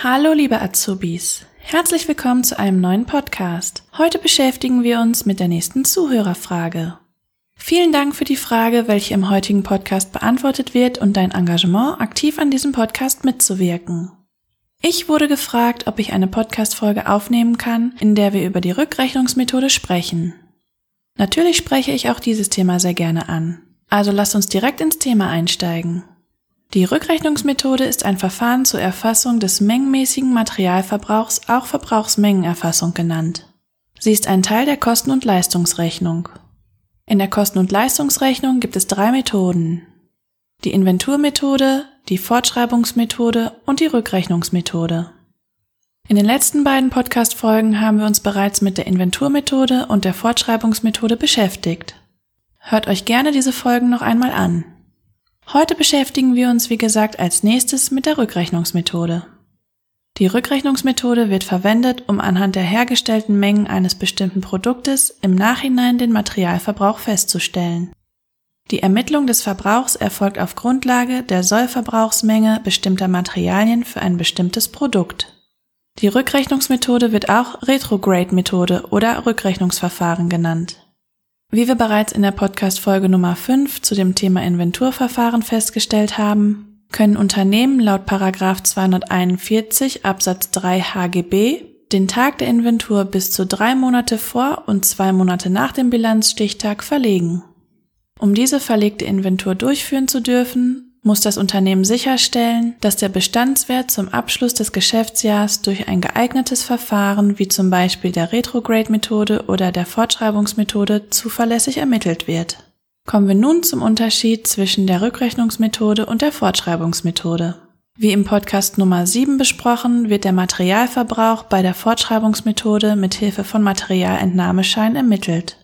Hallo liebe Azubis, herzlich willkommen zu einem neuen Podcast. Heute beschäftigen wir uns mit der nächsten Zuhörerfrage. Vielen Dank für die Frage, welche im heutigen Podcast beantwortet wird und dein Engagement, aktiv an diesem Podcast mitzuwirken. Ich wurde gefragt, ob ich eine Podcast-Folge aufnehmen kann, in der wir über die Rückrechnungsmethode sprechen. Natürlich spreche ich auch dieses Thema sehr gerne an. Also lasst uns direkt ins Thema einsteigen. Die Rückrechnungsmethode ist ein Verfahren zur Erfassung des mengenmäßigen Materialverbrauchs, auch Verbrauchsmengenerfassung genannt. Sie ist ein Teil der Kosten- und Leistungsrechnung. In der Kosten- und Leistungsrechnung gibt es drei Methoden. Die Inventurmethode, die Fortschreibungsmethode und die Rückrechnungsmethode. In den letzten beiden Podcast-Folgen haben wir uns bereits mit der Inventurmethode und der Fortschreibungsmethode beschäftigt. Hört euch gerne diese Folgen noch einmal an. Heute beschäftigen wir uns, wie gesagt, als nächstes mit der Rückrechnungsmethode. Die Rückrechnungsmethode wird verwendet, um anhand der hergestellten Mengen eines bestimmten Produktes im Nachhinein den Materialverbrauch festzustellen. Die Ermittlung des Verbrauchs erfolgt auf Grundlage der Sollverbrauchsmenge bestimmter Materialien für ein bestimmtes Produkt. Die Rückrechnungsmethode wird auch Retrograde-Methode oder Rückrechnungsverfahren genannt. Wie wir bereits in der Podcast-Folge Nummer 5 zu dem Thema Inventurverfahren festgestellt haben, können Unternehmen laut Paragraph 241 Absatz 3 HGB den Tag der Inventur bis zu drei Monate vor und zwei Monate nach dem Bilanzstichtag verlegen. Um diese verlegte Inventur durchführen zu dürfen, muss das Unternehmen sicherstellen, dass der Bestandswert zum Abschluss des Geschäftsjahrs durch ein geeignetes Verfahren wie zum Beispiel der Retrograde-Methode oder der Fortschreibungsmethode zuverlässig ermittelt wird. Kommen wir nun zum Unterschied zwischen der Rückrechnungsmethode und der Fortschreibungsmethode. Wie im Podcast Nummer 7 besprochen, wird der Materialverbrauch bei der Fortschreibungsmethode mit Hilfe von Materialentnahmeschein ermittelt.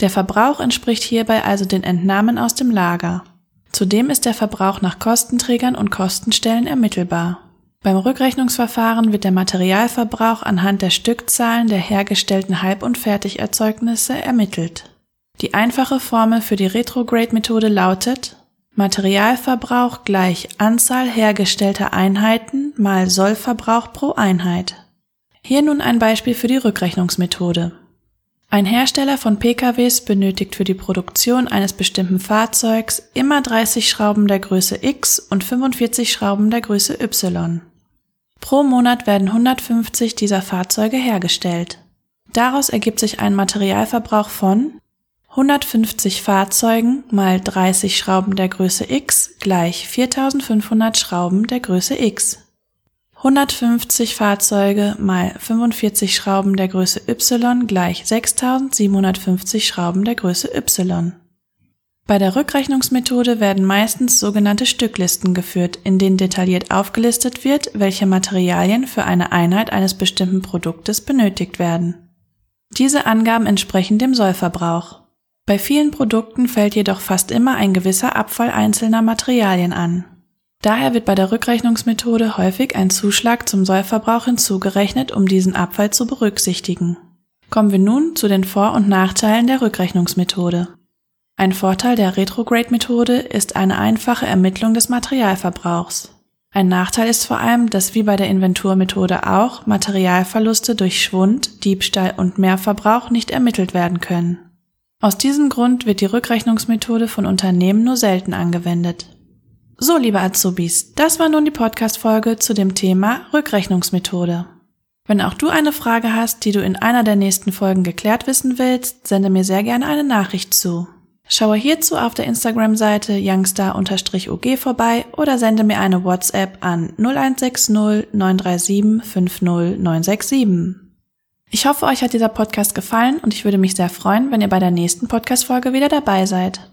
Der Verbrauch entspricht hierbei also den Entnahmen aus dem Lager. Zudem ist der Verbrauch nach Kostenträgern und Kostenstellen ermittelbar. Beim Rückrechnungsverfahren wird der Materialverbrauch anhand der Stückzahlen der hergestellten Halb- und Fertigerzeugnisse ermittelt. Die einfache Formel für die Retrograde-Methode lautet Materialverbrauch gleich Anzahl hergestellter Einheiten mal Sollverbrauch pro Einheit. Hier nun ein Beispiel für die Rückrechnungsmethode. Ein Hersteller von PKWs benötigt für die Produktion eines bestimmten Fahrzeugs immer 30 Schrauben der Größe X und 45 Schrauben der Größe Y. Pro Monat werden 150 dieser Fahrzeuge hergestellt. Daraus ergibt sich ein Materialverbrauch von 150 Fahrzeugen mal 30 Schrauben der Größe X gleich 4500 Schrauben der Größe X. 150 Fahrzeuge mal 45 Schrauben der Größe Y gleich 6750 Schrauben der Größe Y. Bei der Rückrechnungsmethode werden meistens sogenannte Stücklisten geführt, in denen detailliert aufgelistet wird, welche Materialien für eine Einheit eines bestimmten Produktes benötigt werden. Diese Angaben entsprechen dem Sollverbrauch. Bei vielen Produkten fällt jedoch fast immer ein gewisser Abfall einzelner Materialien an. Daher wird bei der Rückrechnungsmethode häufig ein Zuschlag zum Sollverbrauch hinzugerechnet, um diesen Abfall zu berücksichtigen. Kommen wir nun zu den Vor- und Nachteilen der Rückrechnungsmethode. Ein Vorteil der Retrograde-Methode ist eine einfache Ermittlung des Materialverbrauchs. Ein Nachteil ist vor allem, dass wie bei der Inventurmethode auch Materialverluste durch Schwund, Diebstahl und Mehrverbrauch nicht ermittelt werden können. Aus diesem Grund wird die Rückrechnungsmethode von Unternehmen nur selten angewendet. So, liebe Azubis, das war nun die Podcast-Folge zu dem Thema Rückrechnungsmethode. Wenn auch du eine Frage hast, die du in einer der nächsten Folgen geklärt wissen willst, sende mir sehr gerne eine Nachricht zu. Schaue hierzu auf der Instagram-Seite youngstar-ug vorbei oder sende mir eine WhatsApp an 0160 937 50967. Ich hoffe, euch hat dieser Podcast gefallen und ich würde mich sehr freuen, wenn ihr bei der nächsten Podcast-Folge wieder dabei seid.